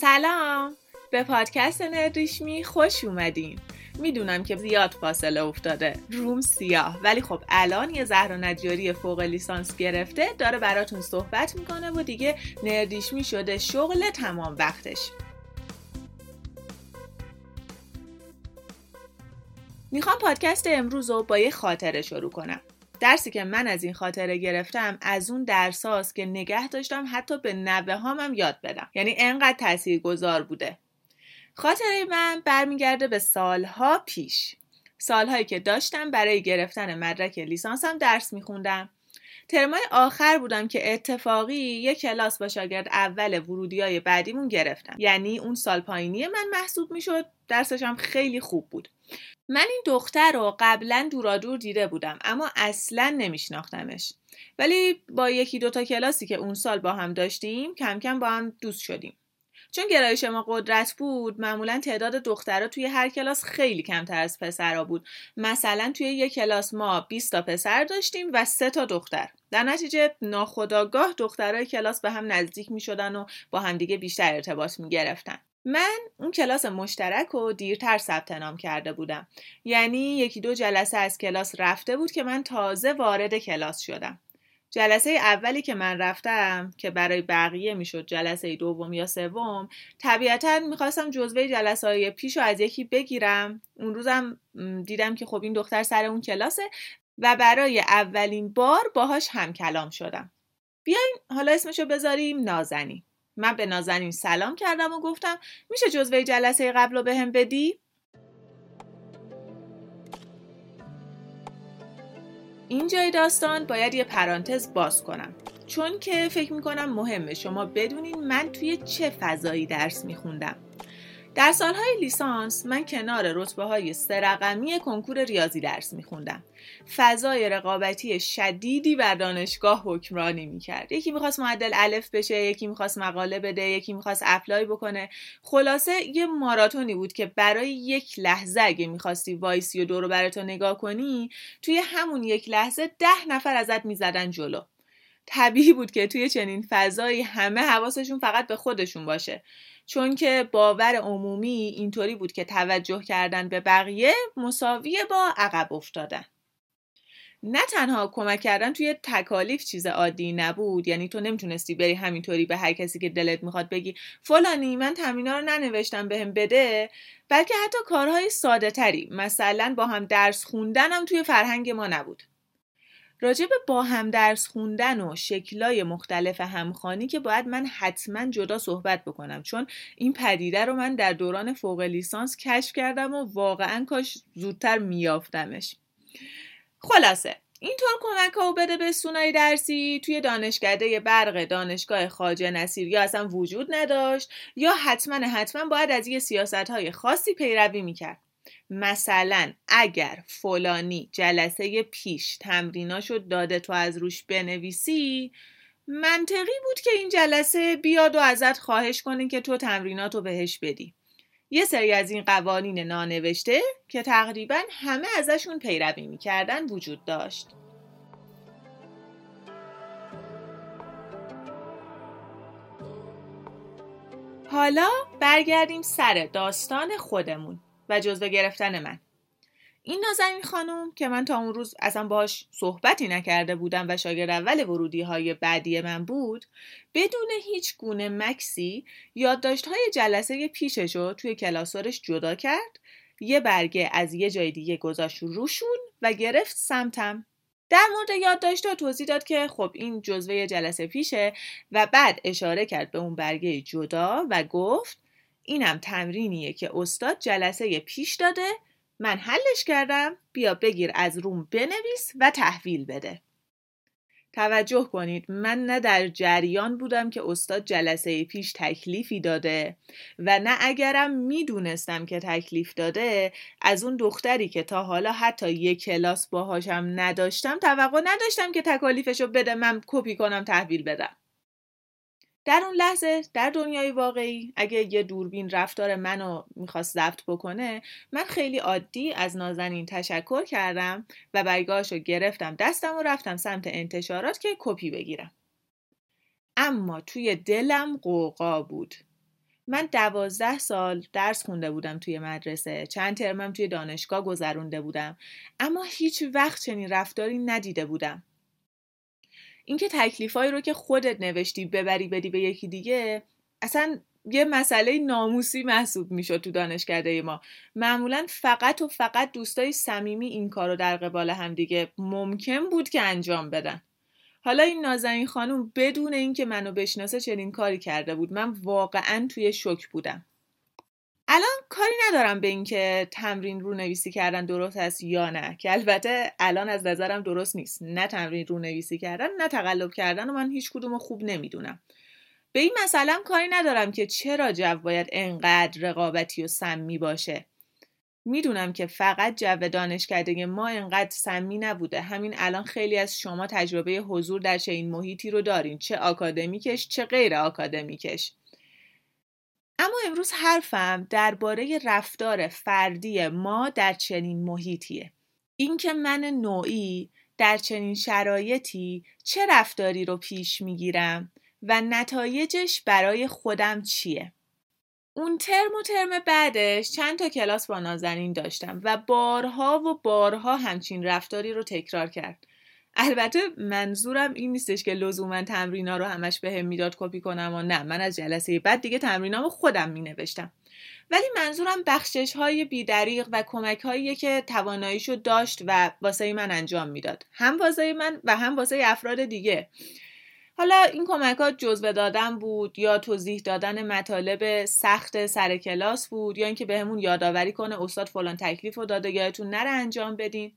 سلام. به پادکست نردیشمی خوش اومدین. می‌دونم که زیاد فاصله افتاده. روم سیاه. ولی خب الان یه زهر نجاری فوق لیسانس گرفته. داره براتون صحبت می‌کنه و دیگه نردیشمی شده. شغل تمام وقتش. می‌خوام پادکست امروز رو با یه خاطره شروع کنم. درسی که من از این خاطره گرفتم از اون درساست که نگه داشتم حتی به نوه هامم یاد بدم. یعنی انقدر تأثیر گذار بوده. خاطره من برمیگرده به سالها پیش. سالهایی که داشتم برای گرفتن مدرک لیسانسم درس میخوندم. ترمای آخر بودم که اتفاقی یه کلاس با شاگرد اول ورودی های بعدیمون گرفتم. یعنی اون سال پایینی من محسوب می‌شد. درسشم خیلی خوب بود. من این دختر رو قبلا دورادور دیده بودم اما اصلا نمیشناختمش. ولی با یکی دوتا کلاسی که اون سال با هم داشتیم کم کم با هم دوست شدیم. چون گرایش ما قدرت بود معمولا تعداد دخترها توی هر کلاس خیلی کمتر از پسرها بود. مثلا توی یک کلاس ما 20 تا پسر داشتیم و 3 تا دختر. در نتیجه ناخداگاه دخترای کلاس به هم نزدیک می شدن و با همدیگه بیشتر ارتباط می گرفتن من اون کلاس مشترک و دیرتر ثبت نام کرده بودم. یعنی یکی دو جلسه از کلاس رفته بود که من تازه وارد کلاس شدم. جلسه اولی که من رفتم که برای بقیه می‌شد جلسه دوم یا سوم طبیعتا می‌خواستم جزوه جلسه های پیش رو از یکی بگیرم. اون روزم دیدم که خب این دختر سر اون کلاسه و برای اولین بار باهاش هم کلام شدم. بیاین حالا اسمشو بذاریم نازنین. من به نازنین سلام کردم و گفتم میشه جزوه جلسه قبل رو بهم بدی؟ اینجای داستان باید یه پرانتز باز کنم. چون که فکر می‌کنم مهمه. شما بدونین من توی چه فضایی درس میخوندم. در سالهای لیسانس من کنار رتبه های سه رقمی کنکور ریاضی درس میخوندم. فضای رقابتی شدیدی بر دانشگاه حکمرانی می‌کرد. یکی می‌خواست معدل الف بشه یکی می‌خواست مقاله بده یکی می‌خواست apply بکنه. خلاصه یه ماراتونی بود که برای یک لحظه اگه می‌خواستی وایسی و دورو براتو نگاه کنی توی همون یک لحظه ده نفر ازت می‌زدن جلو. طبیعی بود که توی چنین فضایی همه حواسشون فقط به خودشون باشه. چون که باور عمومی اینطوری بود که توجه کردن به بقیه مساویه با عقب افتادن. نه تنها کمک کردن توی تکالیف چیز عادی نبود یعنی تو نمی‌تونستی بری همینطوری به هر کسی که دلت می‌خواد بگی فلانی من تمرینا رو ننوشتم بهم به بده بلکه حتی کارهای ساده تری مثلا با هم درس خوندنم توی فرهنگ ما نبود. راجع با هم درس خوندن و شکلای مختلف همخانی که باید من حتما جدا صحبت بکنم. چون این پدیده رو من در دوران فوق لیسانس کشف کردم و واقعا کاش زودتر میافتمش خلاصه اینطور کمک ها بده به سونای درسی توی دانشکده برق دانشگاه خاجه نصیر یا اصلا وجود نداشت یا حتما حتما باید از یه سیاست های خاصی پیروی می‌کرد. مثلا اگر فلانی جلسه پیش تمریناشو داده تو از روش بنویسی منطقی بود که این جلسه بیاد و ازت خواهش کنه که تو تمریناتو بهش بدی. یه سری از این قوانین نانوشته که تقریبا همه ازشون پیروی می‌کردن وجود داشت. حالا برگردیم سر داستان خودمون. و جزوه گرفتن من. این نازنین خانم که من تا اون روز اصلا باش صحبتی نکرده بودم و شاگرد اول ورودی های بعدی من بود بدون هیچ گونه مکسی یادداشت های جلسه پیشش رو توی کلاسورش جدا کرد یه برگه از یه جای دیگه گذاشت روشون و گرفت سمتم. در مورد یادداشت توضیح داد که خب این جزوه جلسه پیشه و بعد اشاره کرد به اون برگه جدا و گفت اینم تمرینیه که استاد جلسه پیش داده من حلش کردم بیا بگیر از روم بنویس و تحویل بده. توجه کنید من نه در جریان بودم که استاد جلسه پیش تکلیفی داده و نه اگرم می‌دونستم که تکلیف داده از اون دختری که تا حالا حتی یک کلاس باهاشم نداشتم توقع نداشتم که تکالیفشو بده من کپی کنم تحویل بدم. در اون لحظه در دنیای واقعی اگه یه دوربین رفتار منو می‌خواست ضبط بکنه من خیلی عادی از نازنین تشکر کردم و برگاهش گرفتم دستم و رفتم سمت انتشارات که کپی بگیرم. اما توی دلم قوقا بود. من دوازده سال درس خونده بودم توی مدرسه چند ترمم توی دانشگاه گذرونده بودم اما هیچ وقت چنین رفتاری ندیده بودم. اینکه تکلیفایی رو که خودت نوشتی ببری بدی به یکی دیگه اصلا یه مسئله ناموسی محسوب می‌شد تو دانشکده ما. معمولا فقط و فقط دوستای صمیمی این کار رو در قبال همدیگه ممکن بود که انجام بدن. حالا این نازنین خانوم بدون اینکه منو بشناسه چنین کاری کرده بود. من واقعا توی شک بودم. الان کاری ندارم به اینکه تمرین رو نویسی کردن درست است یا نه که البته الان از نظرم درست نیست. نه تمرین رو نویسی کردن نه تقلب کردن و من هیچ کدوم خوب نمی‌دونم. به این مثلا کاری ندارم که چرا جو باید انقدر رقابتی و سمی باشه. می‌دونم که فقط جو دانشکده ما انقدر سمی نبوده. همین الان خیلی از شما تجربه حضور در چنین محیطی رو دارین. چه آکادمیکش چه غیر آکادمیکش. اما امروز حرفم درباره رفتار فردی ما در چنین محیطیه. اینکه من نوعی در چنین شرایطی چه رفتاری رو پیش می‌گیرم و نتایجش برای خودم چیه؟ اون ترم و ترم بعدش چند تا کلاس با نازنین داشتم و بارها و بارها همچین رفتاری رو تکرار کرد. البته منظورم این نیستش که لزوما تمرینا رو همش به هم می‌داد کپی کنم و نه. من از جلسه بعد دیگه تمرینامو خودم می نوشتم ولی منظورم بخشش های بیدریق و کمک هایی که تواناییشو داشت و واسه من انجام می‌داد. هم واسه من و هم واسه افراد دیگه. حالا این کمک ها جزوه دادن بود یا توضیح دادن مطالب سخت سر کلاس بود یا اینکه بهمون یادآوری کنه استاد فلان تکلیف رو داده یادتون نره انجام بدین.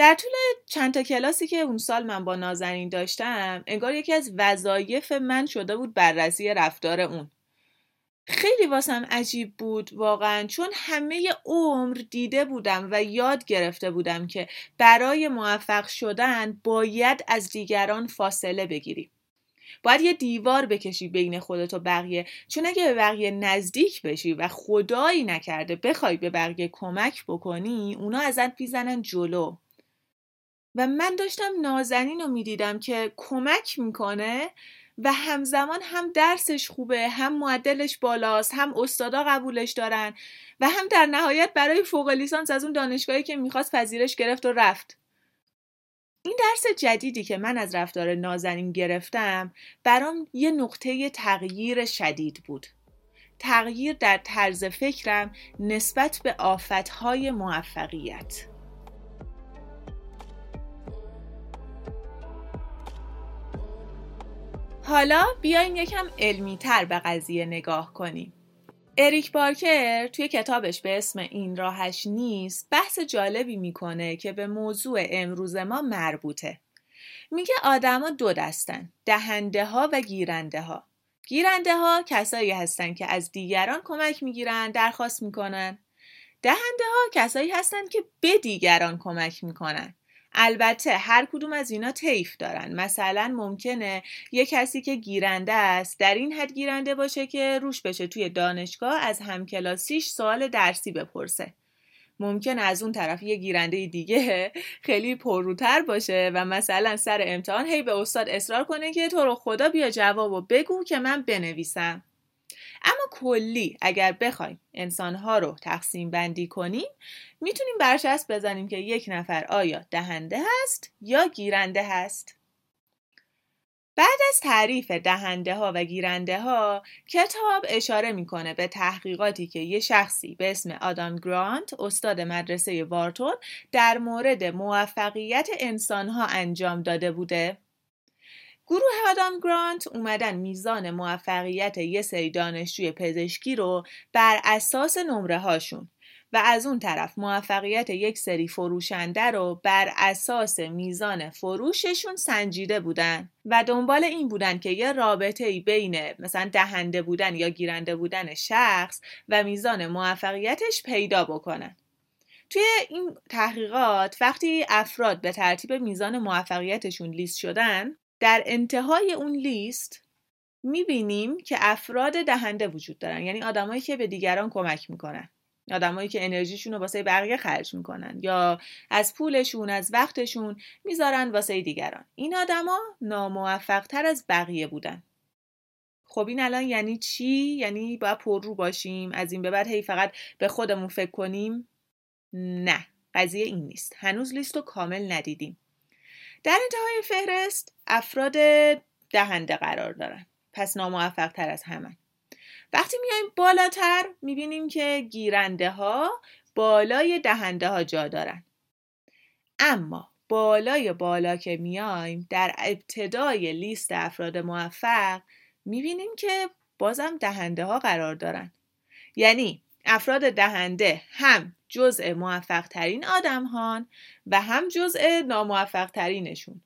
در طول چند تا کلاسی که اون سال من با نازنین داشتم انگار یکی از وظایف من شده بود بررسی رفتار اون. خیلی واسم عجیب بود واقعا چون همه عمر دیده بودم و یاد گرفته بودم که برای موفق شدن باید از دیگران فاصله بگیری. باید یه دیوار بکشی بین خودت و بقیه چون اگه به بقیه نزدیک بشی و خدایی نکرده بخوای به بقیه کمک بکنی اونا ازت می‌زنن جلو. و من داشتم نازنین رو می‌دیدم که کمک می‌کنه و همزمان هم درسش خوبه هم معدلش بالاست هم استادا قبولش دارن و هم در نهایت برای فوق لیسانس از اون دانشگاهی که می‌خواست پذیرش گرفت و رفت. این درس جدیدی که من از رفتار نازنین گرفتم برام یه نقطه تغییر شدید بود. تغییر در طرز فکرم نسبت به آفتهای موفقیت. حالا بیاین یکم علمی تر به قضیه نگاه کنیم. اریک بارکر توی کتابش به اسم این راهش نیست بحث جالبی می‌کنه که به موضوع امروز ما مربوطه. میگه آدما دو دستن دهنده ها و گیرنده ها. گیرنده ها کسایی هستن که از دیگران کمک می‌گیرن درخواست می‌کنن. دهنده ها کسایی هستن که به دیگران کمک می‌کنن. البته هر کدوم از اینا طیف دارن. مثلا ممکنه یه کسی که گیرنده است در این حد گیرنده باشه که روش بشه توی دانشگاه از همکلاسیش سوال درسی بپرسه. ممکن از اون طرف یه گیرنده دیگه خیلی پرروتر باشه و مثلا سر امتحان هی به استاد اصرار کنه که تو رو خدا بیا جوابو بگو که من بنویسم. اما کلی اگر بخوایم انسانها رو تقسیم بندی کنیم می‌تونیم برچسب بزنیم که یک نفر آیا دهنده هست یا گیرنده هست. بعد از تعریف دهنده ها و گیرنده ها کتاب اشاره می‌کنه به تحقیقاتی که یه شخصی به اسم آدام گرانت استاد مدرسه وارتون در مورد موفقیت انسان ها انجام داده بوده. گروه آدام گرانت اومدن میزان موفقیت یه سری دانشجوی پزشکی رو بر اساس نمره هاشون و از اون طرف موفقیت یک سری فروشنده رو بر اساس میزان فروششون سنجیده بودن و دنبال این بودن که یه رابطه ای بین مثلا دهنده بودن یا گیرنده بودن شخص و میزان موفقیتش پیدا بکنن. توی این تحقیقات وقتی افراد به ترتیب میزان موفقیتشون لیست شدن در انتهای اون لیست می‌بینیم که افراد دهنده وجود دارن. یعنی آدمایی که به دیگران کمک می‌کنن. آدمایی که انرژیشون رو واسه بقیه خرج می‌کنن. یا از پولشون از وقتشون می‌ذارن واسه دیگران. این آدما ناموفق تر از بقیه بودن. خب این الان یعنی چی؟ یعنی باید پررو باشیم؟ از این به بعد هی فقط به خودمون فکر کنیم؟ نه. قضیه این نیست. هنوز لیست رو کامل ندیدیم. در انتهای فهرست افراد دهنده قرار دارن. پس ناموفق تر از همه. وقتی میایم بالاتر می‌بینیم که گیرنده ها بالای دهنده ها جا دارن. اما بالای بالا که میایم در ابتدای لیست افراد موفق می‌بینیم که بازم دهنده ها قرار دارن. یعنی افراد دهنده هم جزء موفق ترین آدم هان و هم جزء ناموفق ترینشون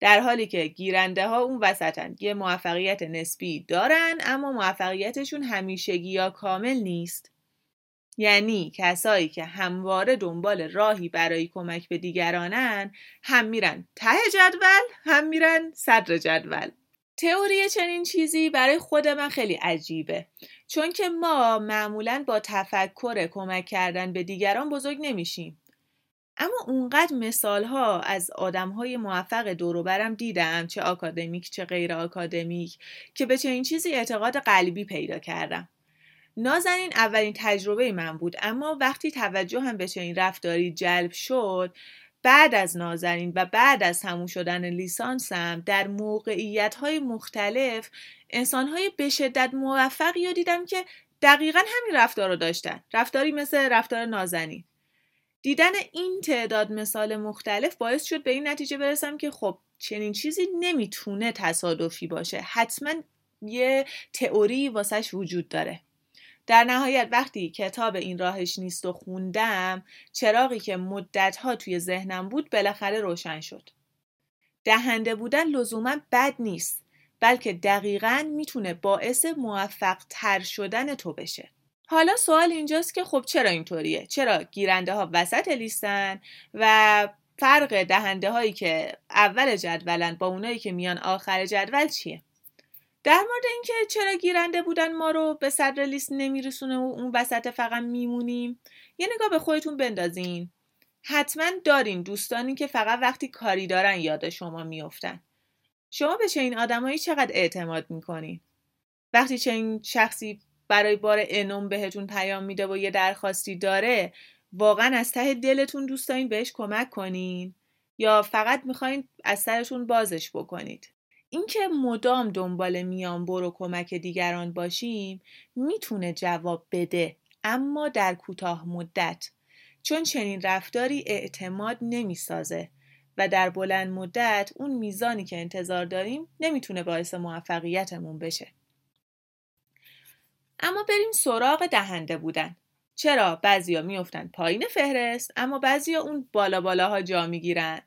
در حالی که گیرنده ها اون وسطن یه موفقیت نسبی دارن اما موفقیتشون همیشگی یا کامل نیست. یعنی کسایی که همواره دنبال راهی برای کمک به دیگرانن هم میرن ته جدول هم میرن صدر جدول. تئوری چنین چیزی برای خود من خیلی عجیبه. چون که ما معمولا با تفکر کمک کردن به دیگران بزرگ نمیشیم. اما اونقدر مثال ها از آدم های موفق دوروبرم دیدم چه آکادمیک چه غیر آکادمیک که به چنین چیزی اعتقاد قلبی پیدا کردم. نازنین اولین تجربه من بود اما وقتی توجه هم به چنین رفتاری جلب شد بعد از نازنین و بعد از تموم شدن لیسانسم در موقعیت های مختلف انسان های به شدت موفقی رو دیدم که دقیقا همین رفتار رو داشتن. رفتاری مثل رفتار نازنین. دیدن این تعداد مثال مختلف باعث شد به این نتیجه برسم که خب چنین چیزی نمی‌تونه تصادفی باشه. حتما یه تئوری واسش وجود داره. در نهایت وقتی کتاب این راهش نیست و خوندم چراغی که مدتها توی ذهنم بود بالاخره روشن شد. دهنده بودن لزوما بد نیست بلکه دقیقا می‌تونه باعث موفق تر شدن تو بشه. حالا سوال اینجاست که خب چرا اینطوریه؟ چرا گیرنده ها وسط لیستن و فرق دهنده هایی که اول جدولن با اونایی که میان آخر جدول چیه؟ در مورد اینکه چرا گیرنده بودن ما رو به صدر لیست نمیرسونه و اون وسط فقط میمونیم یه نگاه به خودتون بندازین. حتما دارین دوستانی که فقط وقتی کاری دارن یاد شما میافتن. شما به چنین آدمایی چقدر اعتماد می‌کنین؟ وقتی چنین شخصی برای بار انوم بهتون پیام میده و یه درخواستی داره واقعا از ته دلتون دوست بهش کمک کنین؟ یا فقط می‌خواین از سرتون بازش بکنید؟ اینکه مدام دنبال میان برو کمک دیگران باشیم می‌تونه جواب بده اما در کوتاه مدت. چون چنین رفتاری اعتماد نمی‌سازه و در بلند مدت اون میزانی که انتظار داریم نمی‌تونه باعث موفقیتمون بشه. اما بریم سراغ دهنده بودن. چرا بعضیا میفتن پایین فهرست اما بعضیا اون بالا بالاها جا می‌گیرن؟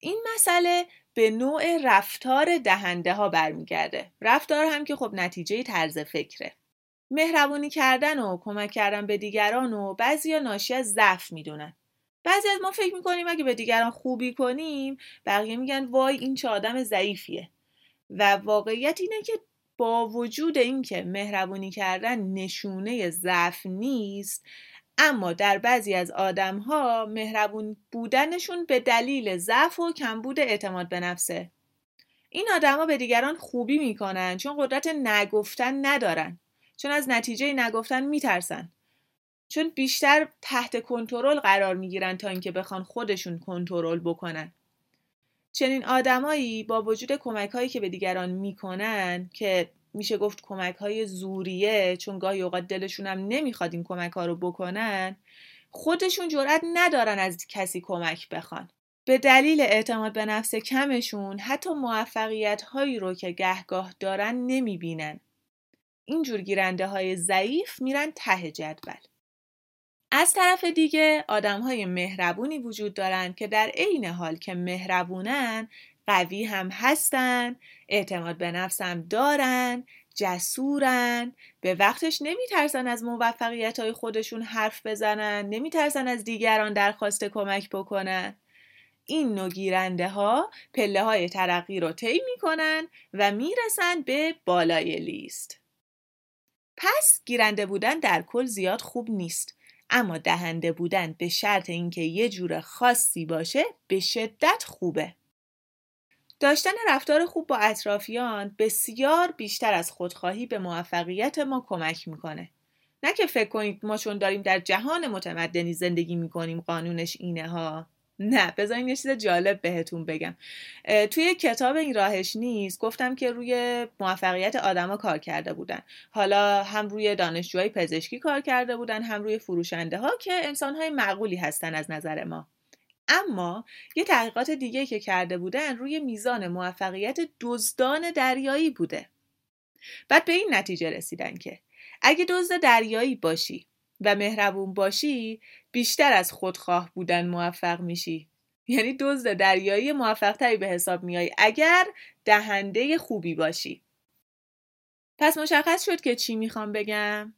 این مسئله به نوع رفتار دهنده ها برمیگرده. رفتار هم که خب نتیجه طرز فکره. مهربونی کردن و کمک کردن به دیگران و بعضیا ناشی از ضعف می‌دونن. بعضی از ما فکر می‌کنیم اگه به دیگران خوبی کنیم بقیه میگن وای این چه آدم ضعیفیه. و واقعیت اینه که با وجود اینکه مهربونی کردن نشونه ضعف نیست اما در بعضی از آدم ها مهربون بودنشون به دلیل ضعف و کمبود اعتماد به نفسه. این آدما به دیگران خوبی می‌کنن چون قدرت نگفتن ندارن. چون از نتیجه نگفتن میترسن. چون بیشتر تحت کنترل قرار می‌گیرن تا اینکه بخوان خودشون کنترل بکنن. چنین آدمایی با وجود کمک هایی که به دیگران می‌کنن که میشه گفت کمک های زوریه چون گاهی اوقات دلشون هم نمی‌خواد این کمک ها رو بکنن خودشون جرأت ندارن از کسی کمک بخوان. به دلیل اعتماد به نفس کمشون حتی موفقیت هایی رو که گهگاه دارن نمی‌بینن. اینجور گیرنده های ضعیف میرن ته جدول. از طرف دیگه آدم های مهربونی وجود دارن که در عین حال که مهربونن قوی هم هستن اعتماد به نفس هم دارن جسورن. به وقتش نمیترسن از موفقیت های خودشون حرف بزنن نمیترسن از دیگران درخواست کمک بکنن. این نوع گیرنده ها پله های ترقی رو طی می‌کنن و می‌رسن به بالای لیست. پس گیرنده بودن در کل زیاد خوب نیست اما دهنده بودن به شرط اینکه یه جور خاصی باشه به شدت خوبه. داشتن رفتار خوب با اطرافیان بسیار بیشتر از خودخواهی به موفقیت ما کمک می‌کنه. نه که فکر کنید ما چون داریم در جهان متمدنی زندگی می‌کنیم قانونش اینه ها. نه بذارین یه چیز جالب بهتون بگم. توی کتاب این راهش نیست گفتم که روی موفقیت آدما کار کرده بودن. حالا هم روی دانشجوهای پزشکی کار کرده بودن هم روی فروشنده ها که انسان های معقولی هستن از نظر ما. اما یه تحقیقات دیگه که کرده بودن روی میزان موفقیت دزدان دریایی بوده. بعد به این نتیجه رسیدن که اگه دزد دریایی باشی و مهربون باشی بیشتر از خودخواه بودن موفق میشی. یعنی دزد دریایی موفق تری به حساب میای اگر دهنده خوبی باشی. پس مشخص شد که چی می‌خوام بگم؟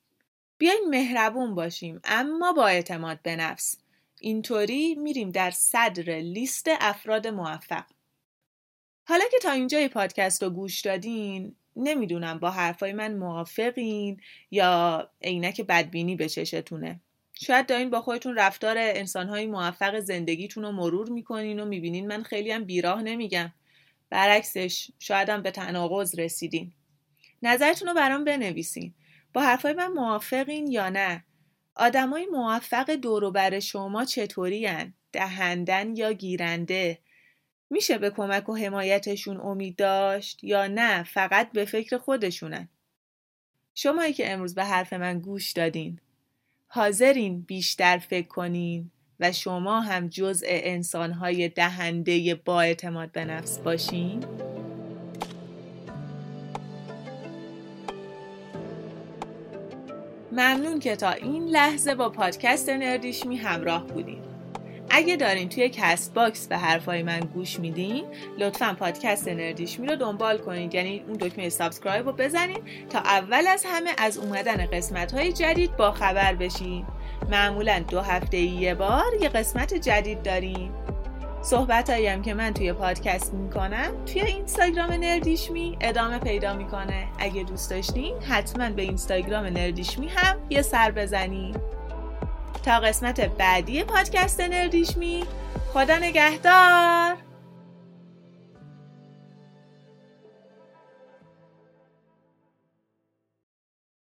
بیاین مهربون باشیم اما با اعتماد به نفس. اینطوری میریم در صدر لیست افراد موفق. حالا که تا اینجای پادکست رو گوش دادین نمی‌دونم با حرفای من موافقین یا عینک بدبینی به چشتونه. شاید دارین با خودتون رفتار انسانهای موفق زندگیتون رو مرور می‌کنین و می‌بینین من خیلی هم بیراه نمیگم. برعکسش شایدم به تناقض رسیدین. نظرتون رو برام بنویسین. با حرفای من موافقین یا نه؟ آدمای موفق دوروبر شما چطوری دهندن یا گیرنده؟ میشه به کمک و حمایتشون امید داشت یا نه؟ فقط به فکر خودشونن. شمایی که امروز به حرف من گوش دادین. حاضرین بیشتر فکر کنین و شما هم جزء انسانهای دهنده با اعتماد به نفس باشین؟ ممنون که تا این لحظه با پادکست نردیشمی همراه بودین. اگه دارین توی کست باکس به حرفای من گوش میدین لطفا پادکست نردیشمی رو دنبال کنید یعنی اون دکمه subscribe رو بزنین تا اول از همه از اومدن قسمت های جدید با خبر بشین. معمولا دو هفته یه بار یه قسمت جدید داریم. صحبت هم که من توی پادکست می‌کنم توی اینستاگرام نردیشمی ادامه پیدا می‌کنه. اگه دوست داشتین حتما به اینستاگرام نردیشمی هم یه سر بزنین تا قسمت بعدی پادکست نردیشمی خدا نگهدار!